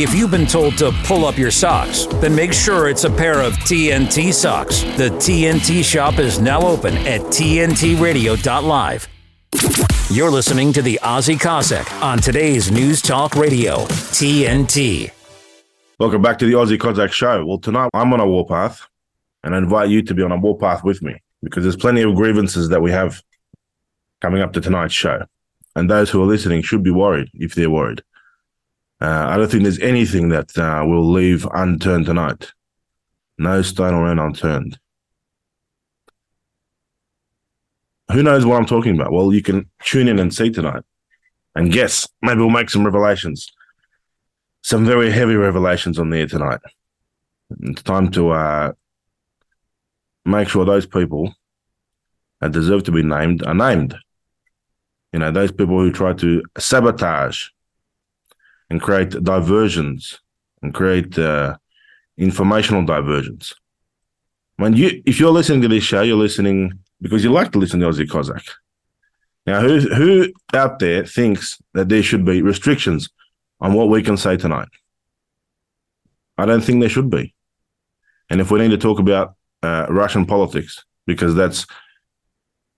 If you've been told to pull up your socks, then make sure it's a pair of TNT socks. The TNT shop is now open at TNTRadio.live. You're listening to the Aussie Cossack on today's News Talk Radio, TNT. Welcome back to the Aussie Cossack Show. Well, tonight I'm on a warpath, and I invite you to be on a warpath with me because there's plenty of grievances that we have coming up to tonight's show. And those who are listening should be worried if they're worried. Uh, I don't think there's anything that uh, will leave unturned tonight. No stone or unturned. Who knows what I'm talking about? Well, you can tune in and see tonight and guess. Maybe we'll make some revelations. Some very heavy revelations on there tonight. It's time to uh, make sure those people that deserve to be named are named. You know, those people who try to sabotage and create diversions and create uh, informational diversions. When you, if you're listening to this show, you're listening because you like to listen to Aussie Cossack. Now, who who out there thinks that there should be restrictions on what we can say tonight? I don't think there should be. And if we need to talk about uh, Russian politics, because that's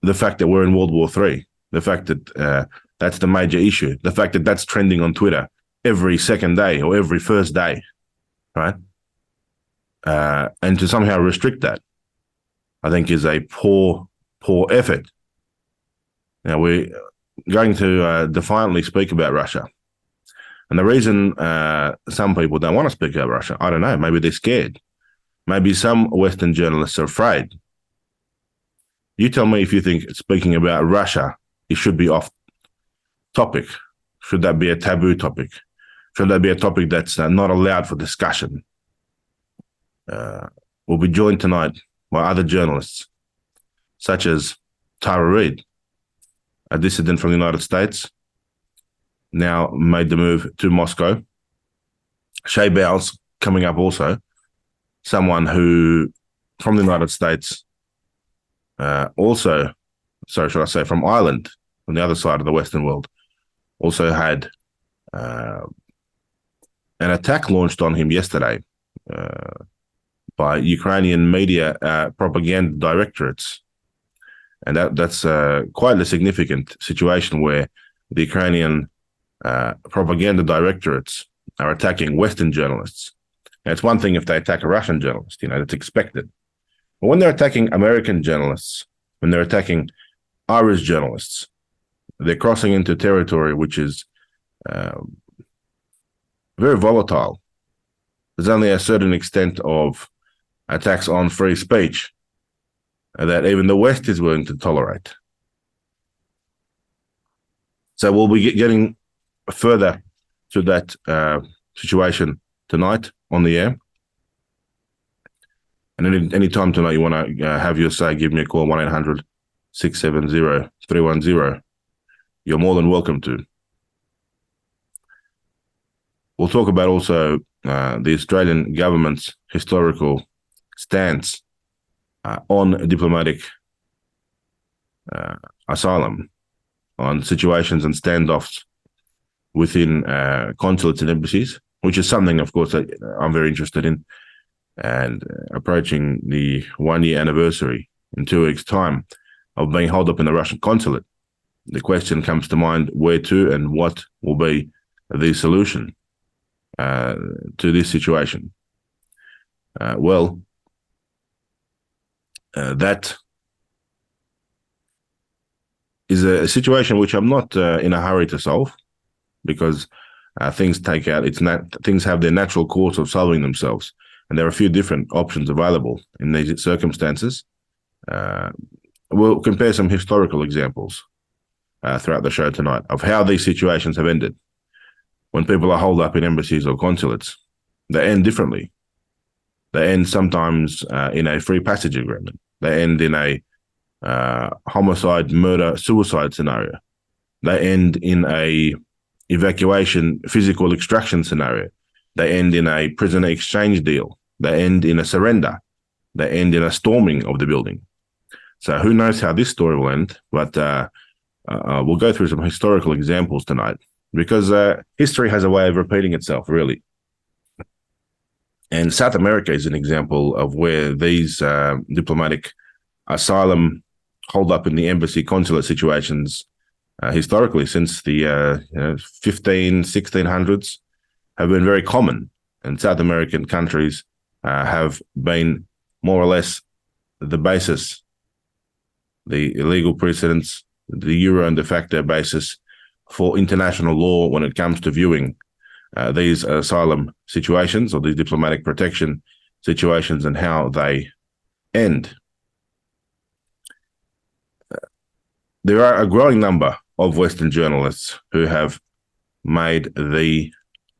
the fact that we're in World War Three, the fact that uh, that's the major issue, the fact that that's trending on Twitter every second day or every first day, right? Uh, and to somehow restrict that, I think is a poor, poor effort. Now we're going to uh, defiantly speak about Russia. And the reason uh, some people don't want to speak about Russia, I don't know, maybe they're scared. Maybe some Western journalists are afraid. You tell me if you think speaking about Russia, it should be off topic. Should that be a taboo topic? Should that be a topic that's uh, not allowed for discussion? Uh, we'll be joined tonight by other journalists, such as Tara Reade, a dissident from the United States, now made the move to Moscow. Chay Bowes coming up also, someone who from the United States, uh, also, sorry, should I say, from Ireland, on the other side of the Western world, also had uh, an attack launched on him yesterday uh, by Ukrainian media uh, propaganda directorates. And that, that's uh, quite a significant situation where the Ukrainian uh, propaganda directorates are attacking Western journalists now, it's one thing if they attack a Russian journalist, you know, that's expected. But when they're attacking American journalists, when they're attacking Irish journalists, they're crossing into territory which is um, very volatile. There's only a certain extent of attacks on free speech that even the West is willing to tolerate. So we'll be getting further to that uh, situation tonight on the air. And any any time tonight you want to uh, have your say, give me a call 1 800 670 310. You're more than welcome to. We'll talk about also uh, the Australian government's historical stance uh, on diplomatic uh, asylum, on situations and standoffs within uh, consulates and embassies which is something, of course, that I'm very interested in. And approaching the one year anniversary in two weeks' time of being held up in the Russian consulate, the question comes to mind where to and what will be the solution uh, to this situation. Uh, well, uh, that is a situation which I'm not uh, in a hurry to solve because uh, things take out it's not things have their natural course of solving themselves and there are a few different options available in these circumstances we'll compare some historical examples throughout the show tonight of how these situations have ended when people are holed up in embassies or consulates they end differently they end sometimes uh, in a free passage agreement they end in a uh, homicide murder suicide scenario they end in a evacuation, physical extraction scenario. They end in a prisoner exchange deal. They end in a surrender. They end in a storming of the building. So who knows how this story will end? But uh, uh, we'll go through some historical examples tonight because uh, history has a way of repeating itself, really. And South America is an example of where these uh, diplomatic asylum hold up in the embassy consulate situations uh, historically since the uh, you know, 15, 1600s have been very common. And South American countries uh, have been more or less the basis, the illegal precedents, the euro and de facto basis for international law when it comes to viewing uh, these asylum situations or these diplomatic protection situations and how they end. There are a growing number of Western journalists who have made the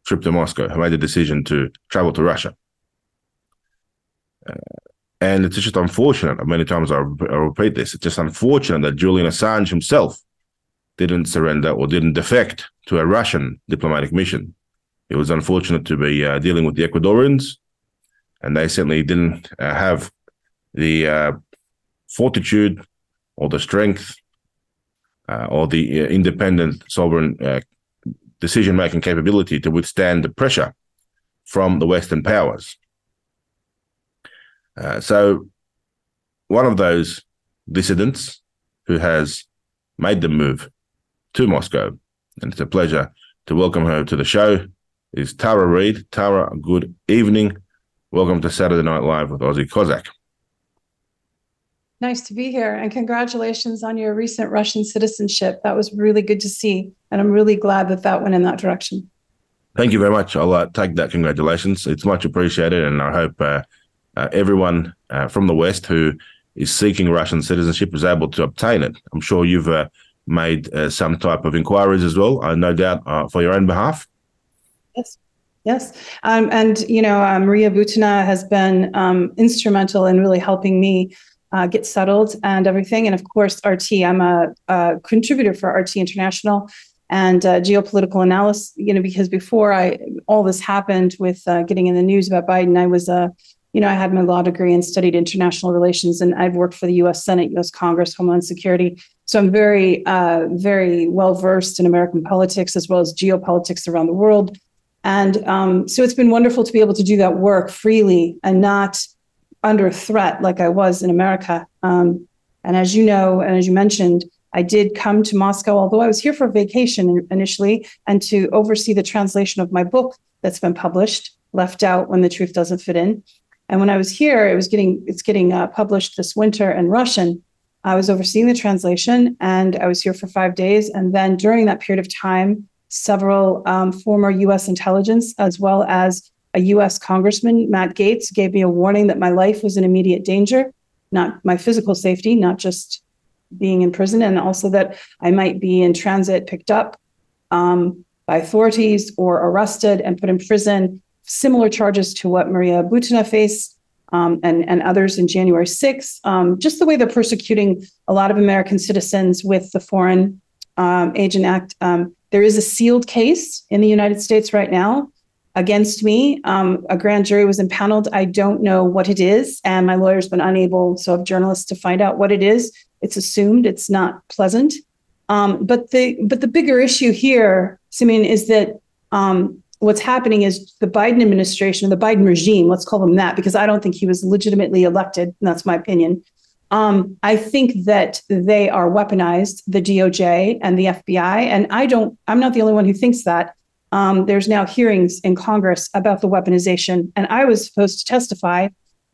trip to Moscow, who made the decision to travel to Russia. Uh, and it's just unfortunate. Many times I, I repeat this. It's just unfortunate that Julian Assange himself didn't surrender or didn't defect to a Russian diplomatic mission. It was unfortunate to be uh, dealing with the Ecuadorians, and they certainly didn't uh, have the uh, fortitude or the strength uh, or the uh, independent sovereign decision making capability to withstand the pressure from the Western powers. So, one of those dissidents who has made the move to Moscow, and it's a pleasure to welcome her to the show, is Tara Reade. Tara, good evening. Welcome to Saturday Night Live with Aussie Cossack. Nice to be here, and congratulations on your recent Russian citizenship. That was really good to see, and I'm really glad that that went in that direction. Thank you very much. I'll uh, take that. Congratulations. It's much appreciated, and I hope uh, uh, everyone uh, from the West who is seeking Russian citizenship is able to obtain it. I'm sure you've uh, made uh, some type of inquiries as well, uh, no doubt, uh, for your own behalf. Yes. Yes. Um, and, you know, Maria Butina has been um, instrumental in really helping me get settled and everything. And of course, RT, I'm a, a contributor for RT International and uh, geopolitical analysis you know because before i all this happened with uh, getting in the news about biden i was a you know, I had my law degree and studied international relations, and I've worked for the U.S. Senate, U.S. Congress, Homeland Security. So I'm very, uh, very well versed in American politics as well as geopolitics around the world. And um, so it's been wonderful to be able to do that work freely and not under threat like I was in America. Um, and as you know, and as you mentioned, I did come to Moscow, although I was here for vacation initially, and to oversee the translation of my book that's been published, Left Out When the Truth Doesn't Fit In. And when I was here, it was getting it's getting uh, published this winter in Russian. I was overseeing the translation, and I was here for five days. And then during that period of time, several um, former U.S. intelligence, as well as a U.S. Congressman, Matt Gaetz, gave me a warning that my life was in immediate danger, not my physical safety, not just being in prison, and also that I might be in transit, picked up um, by authorities or arrested and put in prison similar charges to what Maria Butina faced um, and, and others in January 6th. Um, just the way they're persecuting a lot of American citizens with the Foreign um, Agent Act. Um, there is a sealed case in the United States right now against me. Um, a grand jury was impaneled. I don't know what it is, and my lawyer's been unable, so have journalists, to find out what it is. It's assumed it's not pleasant. Um, but the but the bigger issue here, Simeon, is that um, what's happening is the Biden administration, the Biden regime, let's call them that, because I don't think he was legitimately elected. That's my opinion. Um, I think that they are weaponized, the DOJ and the FBI. And I don't, I'm not the only one who thinks that. Um, there's now hearings in Congress about the weaponization. And I was supposed to testify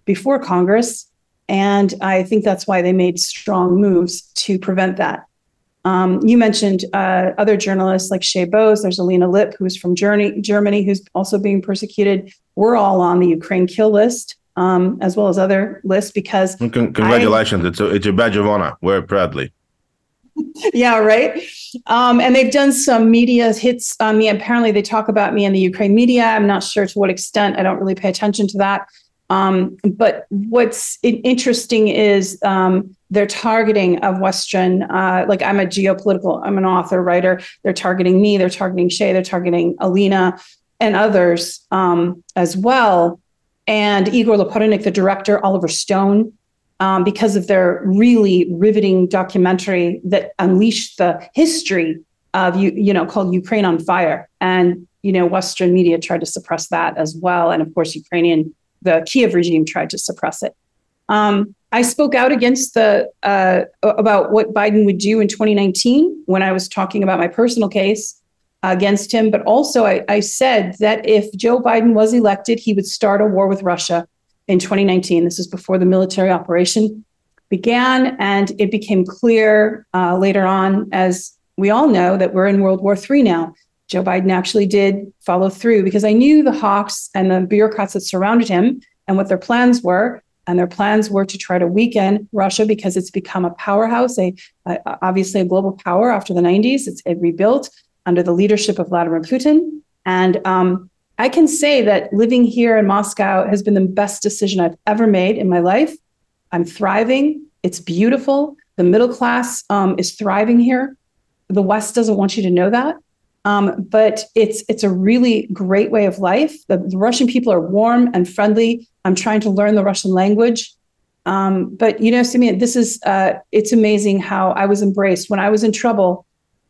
before Congress. And I think that's why they made strong moves to prevent that. Um, you mentioned uh, other journalists like Chay Bowes. There's Alina Lipp, who's from Germany, Germany, who's also being persecuted. We're all on the Ukraine kill list, um, as well as other lists, because. congratulations! I, it's, a, it's a badge of honor. Wear it proudly. yeah, right. Um, and they've done some media hits on me. Apparently, they talk about me in the Ukraine media. I'm not sure to what extent. I don't really pay attention to that. Um, but what's interesting is um, their targeting of Western, uh, like I'm a geopolitical, I'm an author, writer. They're targeting me, they're targeting Chay, they're targeting Alina and others um, as well. And Igor Lopatonok, the director, Oliver Stone, um, because of their really riveting documentary that unleashed the history of you, you know, called Ukraine on Fire. And you know, Western media tried to suppress that as well. And of course, Ukrainian, the Kiev regime tried to suppress it. Um, I spoke out against the uh, about what Biden would do in 2019 when I was talking about my personal case against him. But also, I, I said that if Joe Biden was elected, he would start a war with Russia in 2019. This is before the military operation began, and it became clear uh, later on, as we all know, that we're in World War III now. Joe Biden actually did follow through because I knew the hawks and the bureaucrats that surrounded him and what their plans were. And their plans were to try to weaken Russia because it's become a powerhouse, a, a obviously a global power after the 90s. It's it rebuilt under the leadership of Vladimir Putin. And um, I can say that living here in Moscow has been the best decision I've ever made in my life. I'm thriving. It's beautiful. The middle class um, is thriving here. The West doesn't want you to know that. Um, but it's it's a really great way of life. The, the, Russian people are warm and friendly. I'm trying to learn the Russian language. Um, but you know, Simeon, this is uh, it's amazing how I was embraced when I was in trouble.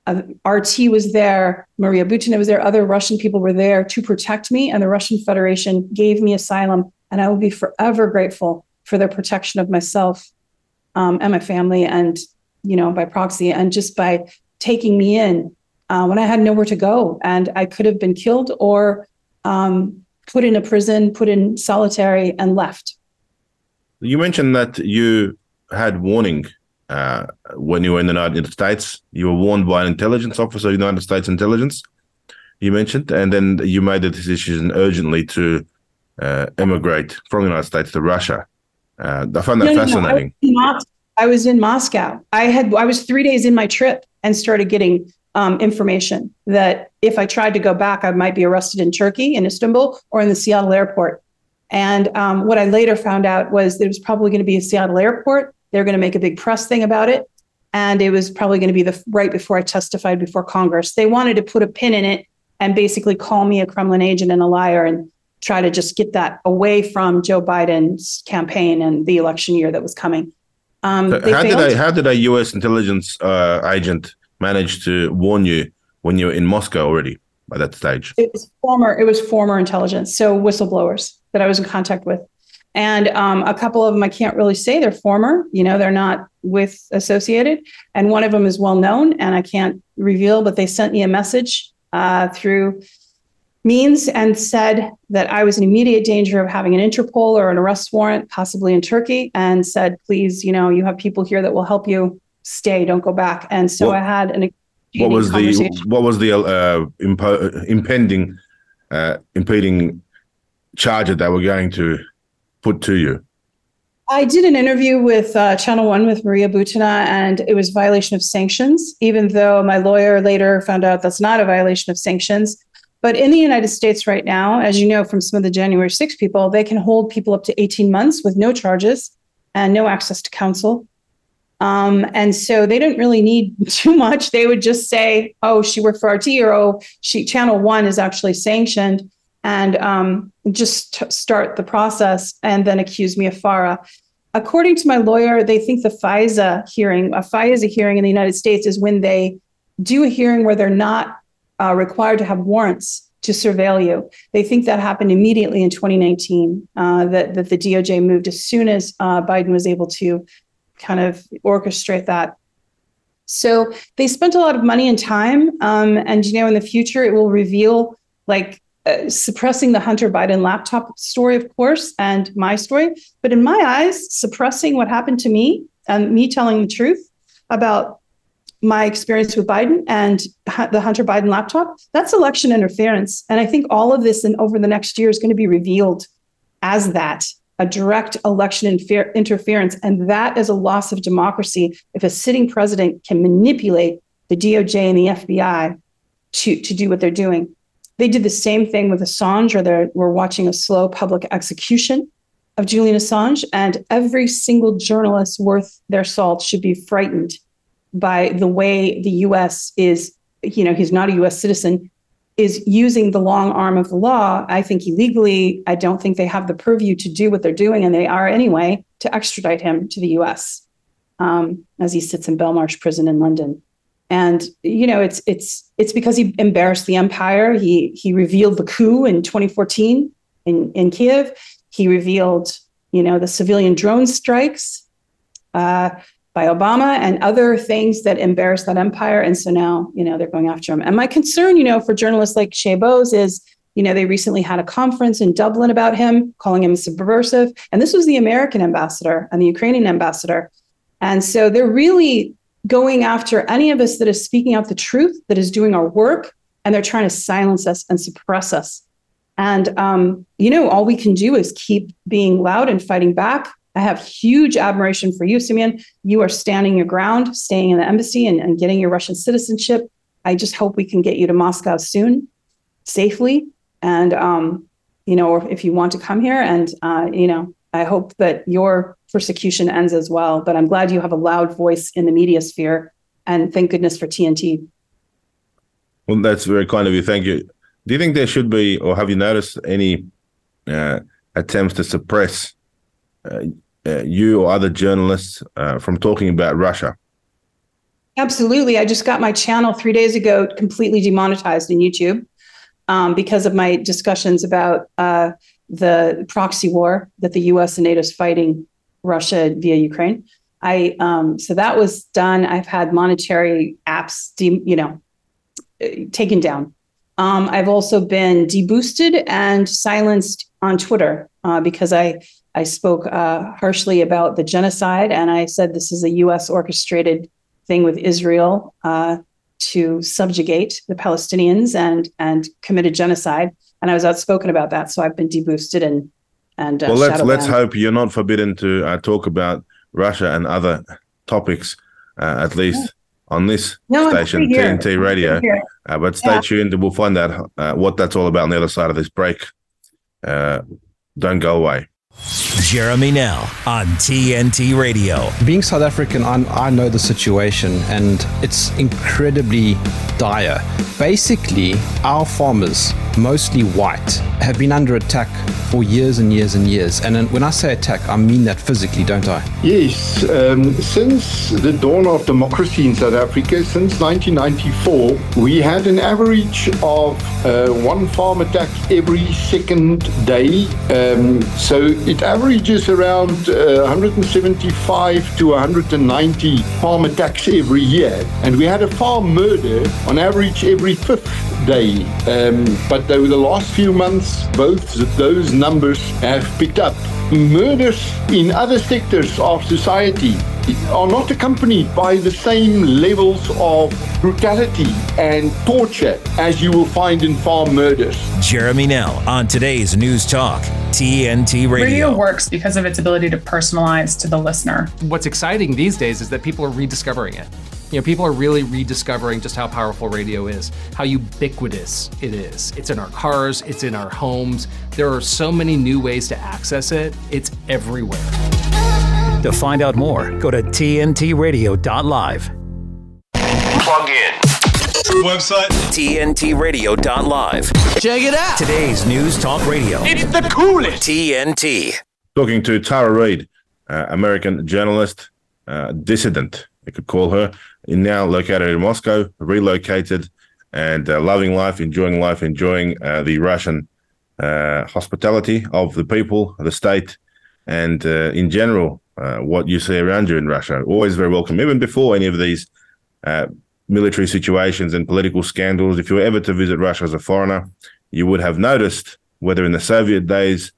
Uh, RT was there, Maria Butina was there, other Russian people were there to protect me, and the Russian Federation gave me asylum, and I will be forever grateful for their protection of myself um, and my family, and you know, by proxy, and just by taking me in uh, when I had nowhere to go, and I could have been killed or um, put in a prison, put in solitary, and left. You mentioned that you had warning uh, when you were in the United States. You were warned by an intelligence officer, United States intelligence. You mentioned, and then you made the decision urgently to uh, immigrate from the United States to Russia. Uh, I find that no, fascinating. No, I, was I was in Moscow. I had I was three days in my trip and started getting um, information that if I tried to go back, I might be arrested in Turkey, in Istanbul, or in the Seattle airport. And um, what I later found out was that it was probably going to be a Seattle airport. They're going to make a big press thing about it. And it was probably going to be the right before I testified before Congress. They wanted to put a pin in it and basically call me a Kremlin agent and a liar and try to just get that away from Joe Biden's campaign and the election year that was coming. Um, how did a, how did a U.S. intelligence uh, agent managed to warn you when you were in Moscow already by that stage? It was former. It was former intelligence, so whistleblowers that I was in contact with, and um, a couple of them I can't really say they're former. You know, they're not with Associated, and one of them is well known, and I can't reveal, but they sent me a message uh, through means and said that I was in immediate danger of having an Interpol or an arrest warrant, possibly in Turkey, and said, please, you know, you have people here that will help you stay, don't go back. And so I had an what was the what was the uh, impo- impending uh, impeding charge that they were going to put to you? I did an interview with uh, Channel One with Maria Butina, and it was violation of sanctions. Even though my lawyer later found out that's not a violation of sanctions. But in the United States right now, as you know from some of the January 6 people, they can hold people up to 18 months with no charges and no access to counsel. Um, and so they didn't really need too much. They would just say, oh, she worked for RT or oh, she channel one is actually sanctioned and um, just t- start the process and then accuse me of FARA. According to my lawyer, they think the FISA hearing, a FISA hearing in the United States is when they do a hearing where they're not uh, required to have warrants to surveil you. They think that happened immediately in 2019, uh, that, that the DOJ moved as soon as uh, Biden was able to kind of orchestrate that. So they spent a lot of money and time. Um, and, you know, in the future, it will reveal like uh, suppressing the Hunter Biden laptop story, of course, and my story. But in my eyes, suppressing what happened to me and me telling the truth about my experience with Biden and the Hunter Biden laptop, that's election interference. And I think all of this and over the next year is going to be revealed as that a direct election infer- interference. And that is a loss of democracy if a sitting president can manipulate the DOJ and the FBI to, to do what they're doing. They did the same thing with Assange, or they were watching a slow public execution of Julian Assange. And every single journalist worth their salt should be frightened by the way the US is, you know, he's not a US citizen, is using the long arm of the law, I think illegally. I don't think they have the purview to do what they're doing, and they are anyway, to extradite him to the US um, as he sits in Belmarsh prison in London. and you know it's it's it's because he embarrassed the empire. He he revealed the coup in 2014 in in Kiev. He revealed you know the civilian drone strikes. Uh, by Obama and other things that embarrass that empire. And so now, you know, they're going after him. And my concern, you know, for journalists like Chay Bowes is, you know, they recently had a conference in Dublin about him, calling him subversive. And this was the American ambassador and the Ukrainian ambassador. And so they're really going after any of us that is speaking out the truth, that is doing our work, and they're trying to silence us and suppress us. And, um, you know, all we can do is keep being loud and fighting back I have huge admiration for you, Simeon. You are standing your ground, staying in the embassy and, and getting your Russian citizenship. I just hope we can get you to Moscow soon, safely. And, um, you know, if you want to come here, and, uh, you know, I hope that your persecution ends as well. But I'm glad you have a loud voice in the media sphere. And thank goodness for TNT. Well, that's very kind of you. Thank you. Do you think there should be, or have you noticed any uh, attempts to suppress uh, uh, you or other journalists uh, from talking about Russia? Absolutely. I just got my channel three days ago completely demonetized in YouTube um, because of my discussions about uh, the proxy war that the U.S. and NATO is fighting Russia via Ukraine. I um, so that was done. I've had monetary apps, de- you know, taken down. Um, I've also been deboosted and silenced on Twitter uh, because I I spoke uh, harshly about the genocide, and I said this is a U.S. orchestrated thing with Israel uh, to subjugate the Palestinians and and commit a genocide. And I was outspoken about that, so I've been deboosted and and. Uh, well, let's let's hope you're not forbidden to uh, talk about Russia and other topics, uh, at least. Yeah. On this no, station, TNT Radio. Uh, but stay yeah. tuned and we'll find out what that's all about on the other side of this break. don't go away. Jeremy Nell on TNT Radio. Being South African, I'm, i know the situation and it's incredibly dire. Basically, our farmers, mostly white, have been under attack for years and years and years. And when I say attack, I mean that physically, don't I? Yes. Um, since the dawn of democracy in South Africa, since 1994, we had an average of uh, one farm attack every second day. Um, so it averages around uh, 175 to 190 farm attacks every year. And we had a farm murder on average every fifth day. Um, but over the last few months, both those numbers have picked up. Murders in other sectors of society are not accompanied by the same levels of brutality and torture as you will find in farm murders. Jeremy Nell on today's News Talk, TNT Radio. Radio works because of its ability to personalize to the listener. What's exciting these days is that people are rediscovering it. You know, people are really rediscovering just how powerful radio is, how ubiquitous it is. It's in our cars, it's in our homes. There are so many new ways to access it, it's everywhere. To find out more, go to tntradio.live. Plug in. Website tntradio.live. Check it out. Today's News Talk Radio. It's the coolest. TNT. Talking to Tara Reade, uh, American journalist, uh, dissident, you could call her, in now located in Moscow, relocated, and uh, loving life, enjoying life, enjoying uh, the Russian uh, hospitality of the people, the state, and uh, in general, uh, what you see around you in Russia. Always very welcome, even before any of these uh, military situations and political scandals. If you were ever to visit Russia as a foreigner, you would have noticed, whether in the Soviet days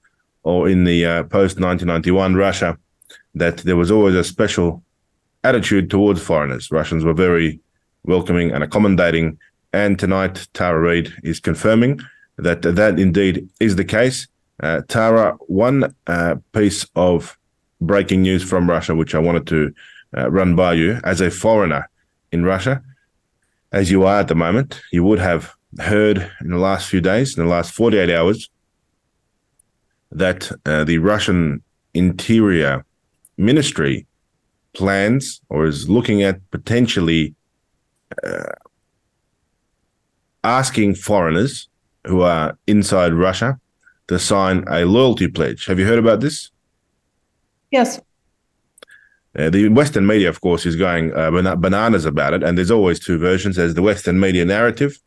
or in the post 1991 Russia, that there was always a special attitude towards foreigners. Russians were very welcoming and accommodating. And tonight, Tara Reade is confirming that that indeed is the case. Uh, Tara, one uh, piece of breaking news from Russia, which I wanted to uh, run by you. As a foreigner in Russia, as you are at the moment, you would have heard in the last few days, in the last 48 hours, that uh, the Russian Interior Ministry plans or is looking at potentially uh, asking foreigners who are inside Russia to sign a loyalty pledge. Have you heard about this? Yes. Uh, the Western media, of course, is going uh, bananas about it, and there's always two versions. There's the Western media narrative,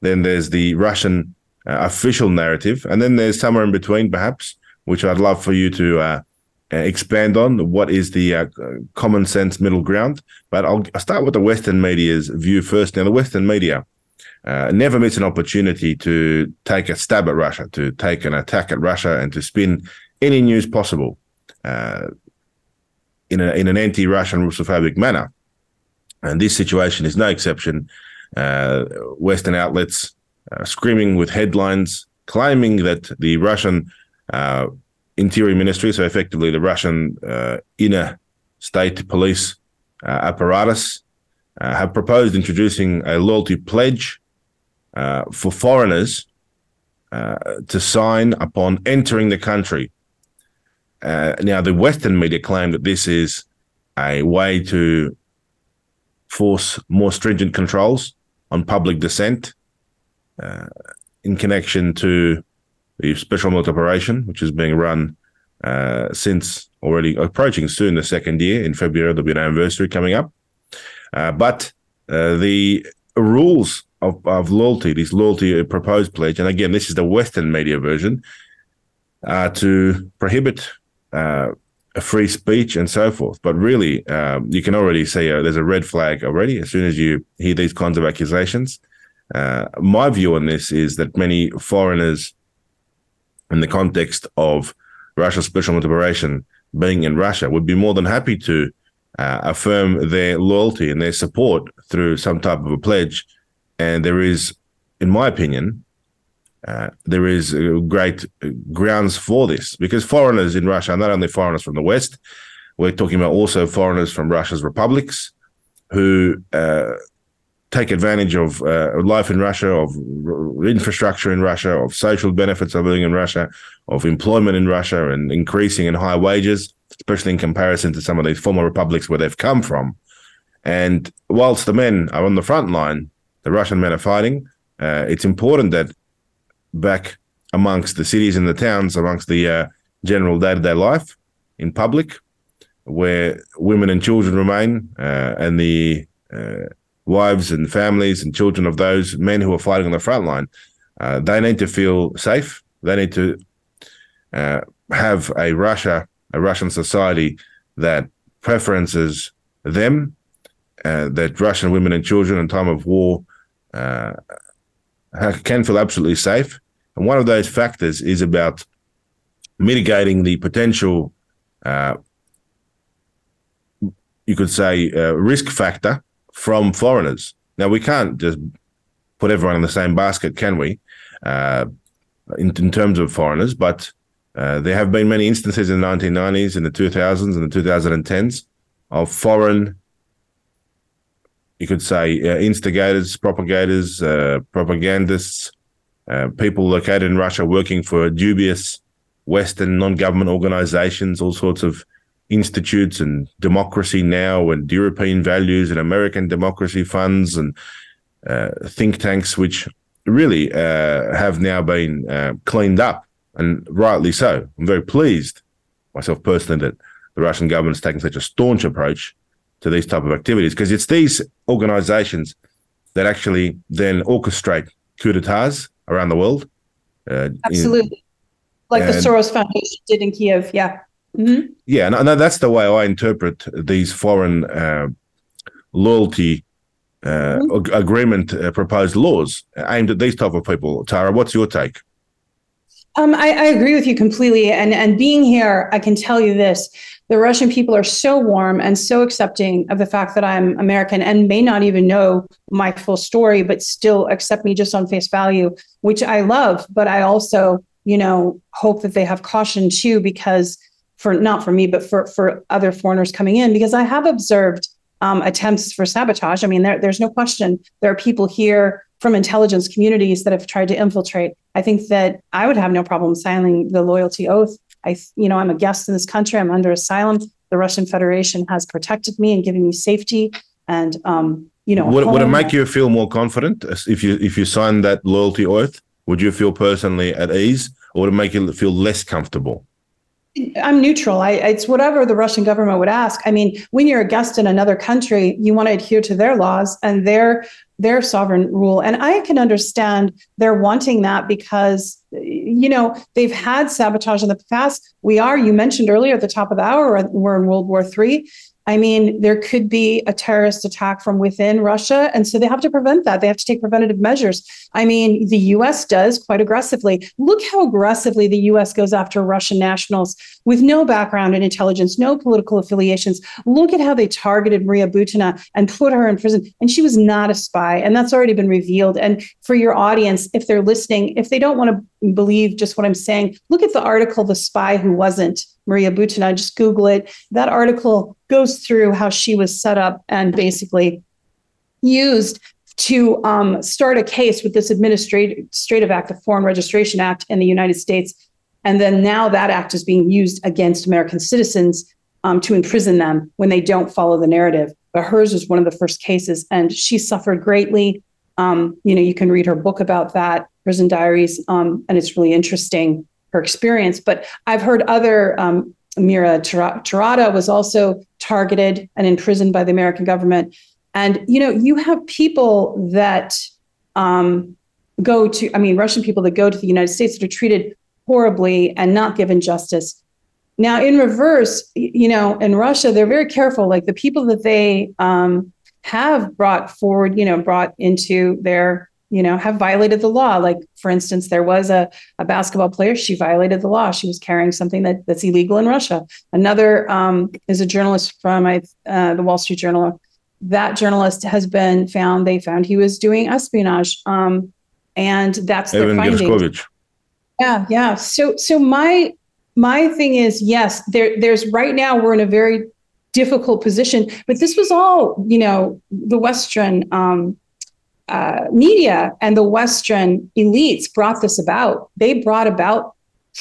then there's the Russian uh, official narrative, and then there's somewhere in between, perhaps, which I'd love for you to uh, uh, expand on. What is the uh, common sense middle ground? But I'll, I'll, start with the Western media's view first. Now, the Western media never miss an opportunity to take a stab at Russia, to take an attack at Russia, and to spin any news possible in, a, in an anti-Russian Russophobic manner. And this situation is no exception. Uh, Western outlets uh, screaming with headlines claiming that the Russian uh, Interior Ministry, so effectively the Russian uh, inner state police uh, apparatus, uh, have proposed introducing a loyalty pledge for foreigners to sign upon entering the country. Uh, now, the Western media claim that this is a way to force more stringent controls on public dissent uh, in connection to the special military operation, which is being run uh, since already approaching soon the second year. In February, there'll be an anniversary coming up. Uh, but uh, the rules of, of loyalty, this loyalty proposed pledge, and again, this is the Western media version, to prohibit uh, free speech and so forth. But really, um, you can already see uh, there's a red flag already as soon as you hear these kinds of accusations. Uh, my view on this is that many foreigners, in the context of Russia's special operation being in Russia, would be more than happy to uh, affirm their loyalty and their support through some type of a pledge. And there is, in my opinion, uh, there is uh, great grounds for this because foreigners in Russia are not only foreigners from the West, we're talking about also foreigners from Russia's republics who uh, take advantage of uh, life in Russia, of infrastructure in Russia, of social benefits of living in Russia, of employment in Russia, and increasing in high wages, especially in comparison to some of these former republics where they've come from. And whilst the men are on the front line, the Russian men are fighting. Uh, it's important that back amongst the cities and the towns, amongst the uh, general day to day life in public, where women and children remain, uh, and the uh, wives and families and children of those men who are fighting on the front line. Uh, they need to feel safe. They need to uh, have a Russia, a Russian society that preferences them, uh, that Russian women and children in time of war can feel absolutely safe. And one of those factors is about mitigating the potential, uh, you could say, uh, risk factor from foreigners. Now, we can't just put everyone in the same basket, can we, uh, in, in, terms of foreigners? But uh, there have been many instances in the 1990s, in the 2000s, and the 2010s of foreign you could say uh, instigators, propagators, uh, propagandists, uh, people located in Russia working for dubious Western non-government organizations, all sorts of institutes and democracy now and European values and American democracy funds and uh, think tanks, which really uh, have now been uh, cleaned up and rightly so. I'm very pleased myself personally that the Russian government is taking such a staunch approach to these type of activities because it's these organizations that actually then orchestrate coup d'etats around the world. Uh, Absolutely. In, like the Soros Foundation did in Kiev. Yeah. Mm-hmm. Yeah. And, and, that's the way I interpret these foreign uh, loyalty uh, mm-hmm. agreement uh, proposed laws aimed at these type of people. Tara, what's your take? Um, I, I, agree with you completely. And and being here, I can tell you this: the Russian people are so warm and so accepting of the fact that I'm American and may not even know my full story, but still accept me just on face value, which I love. But I also, you know, hope that they have caution too, because for not for me, but for for other foreigners coming in, because I have observed um, attempts for sabotage. I mean, there, there's no question there are people here from intelligence communities that have tried to infiltrate. I think that I would have no problem signing the loyalty oath I, you know, I'm a guest in this country. I'm under asylum. The Russian Federation has protected me and given me safety. And, um, you know, would, would it make you feel more confident if you if you sign that loyalty oath? Would you feel personally at ease, or would it make you feel less comfortable? I'm neutral. I, it's whatever the Russian government would ask. I mean, when you're a guest in another country, you want to adhere to their laws and their their sovereign rule. And I can understand they're wanting that because you know they've had sabotage in the past. We are. You mentioned earlier at the top of the hour, we're in World War Three. I mean, there could be a terrorist attack from within Russia. And so they have to prevent that. They have to take preventative measures. I mean, the US does quite aggressively. Look how aggressively the US goes after Russian nationals with no background in intelligence, no political affiliations. Look at how they targeted Maria Butina and put her in prison. And she was not a spy. And that's already been revealed. And for your audience, if they're listening, if they don't want to believe just what I'm saying, look at the article, The Spy Who Wasn't Maria Butina. Just Google it. That article goes through how she was set up and basically used to um, start a case with this administrative act, the Foreign Registration Act in the United States. And then now that act is being used against American citizens um, to imprison them when they don't follow the narrative. But hers was one of the first cases, and she suffered greatly. Um, you know, you can read her book about that, Prison Diaries, um, and it's really interesting her experience. But I've heard other um, Mira Terada was also targeted and imprisoned by the American government. And you know, you have people that um, go to, I mean, Russian people that go to the United States that are treated horribly and not given justice. Now, in reverse, you know, in Russia, they're very careful. Like the people that they um, have brought forward, you know, brought into their you know, have violated the law. Like, for instance, there was a, a basketball player, she violated the law. She was carrying something that, that's illegal in Russia. Another um, is a journalist from uh, the Wall Street Journal. That journalist has been found, they found he was doing espionage. Um, and that's their finding. Yeah, yeah. So, so my my thing is, yes, there, there's right now we're in a very difficult position, but this was all, you know, the Western um, uh, media and the Western elites brought this about. They brought about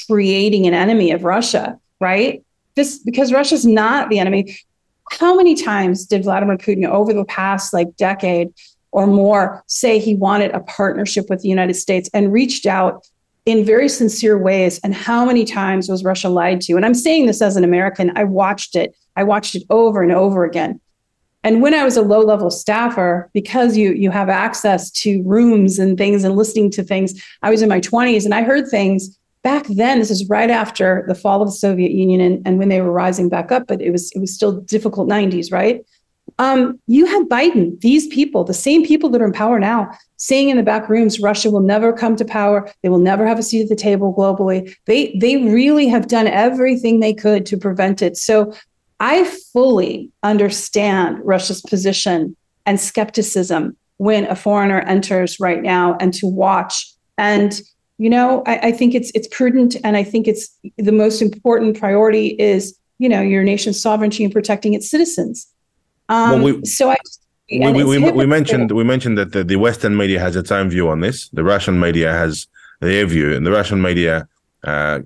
creating an enemy of Russia, right? This because Russia's not the enemy. How many times did Vladimir Putin over the past like decade or more say he wanted a partnership with the United States and reached out in very sincere ways? And how many times was Russia lied to? And I'm saying this as an American. I watched it. I watched it over and over again. And when I was a low level staffer, because you you have access to rooms and things and listening to things, I was in my 20s and I heard things back then. This is right after the fall of the Soviet Union and, and when they were rising back up, but it was it was still difficult 90s, right? Um, you had Biden, these people, the same people that are in power now, saying in the back rooms, Russia will never come to power. They will never have a seat at the table globally. They they really have done everything they could to prevent it. So I fully understand Russia's position and skepticism when a foreigner enters right now and to watch. And, you know, I, I think it's it's prudent and I think it's the most important priority is, you know, your nation's sovereignty and protecting its citizens. Um, well, we, so I we, we, we, we, mentioned we mentioned that the, the, Western media has its own view on this. The Russian media has their view, and the Russian media uh,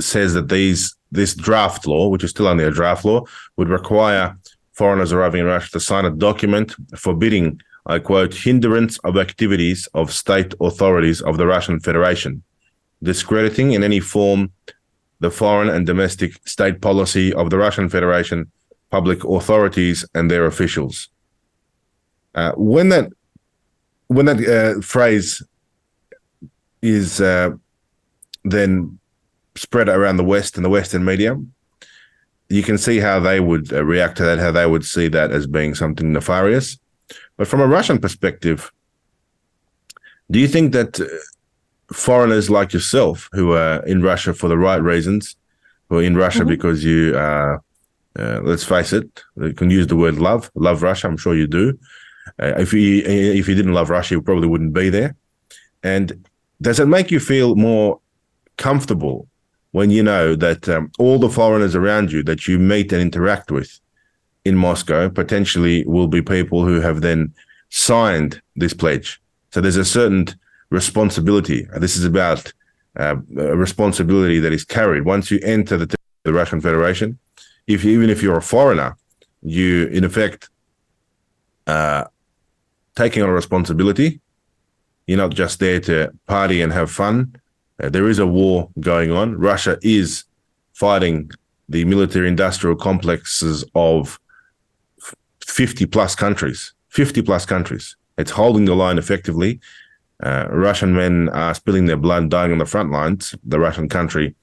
says that these this draft law, which is still under a draft law, would require foreigners arriving in Russia to sign a document forbidding, I quote, hindrance of activities of state authorities of the Russian Federation, discrediting in any form the foreign and domestic state policy of the Russian Federation, public authorities, and their officials. Uh, when that when that uh, phrase is uh, then spread around the West and the Western media, you can see how they would uh, react to that, how they would see that as being something nefarious. But from a Russian perspective, do you think that uh, foreigners like yourself, who are in Russia for the right reasons, who are in Russia mm-hmm. because you, uh, uh, let's face it, you can use the word love, love Russia. I'm sure you do. Uh, if you if you didn't love Russia, you probably wouldn't be there. And does it make you feel more comfortable when you know that um, all the foreigners around you that you meet and interact with in Moscow potentially will be people who have then signed this pledge. So there's a certain responsibility. This is about uh, a responsibility that is carried once you enter the, the Russian Federation. If even if you're a foreigner, you in effect uh, taking on a responsibility. You're not just there to party and have fun uh, there is a war going on. Russia is fighting the military industrial complexes of 50 plus countries. 50 plus countries. It's holding the line effectively. Uh, Russian men are spilling their blood, dying on the front lines. The Russian country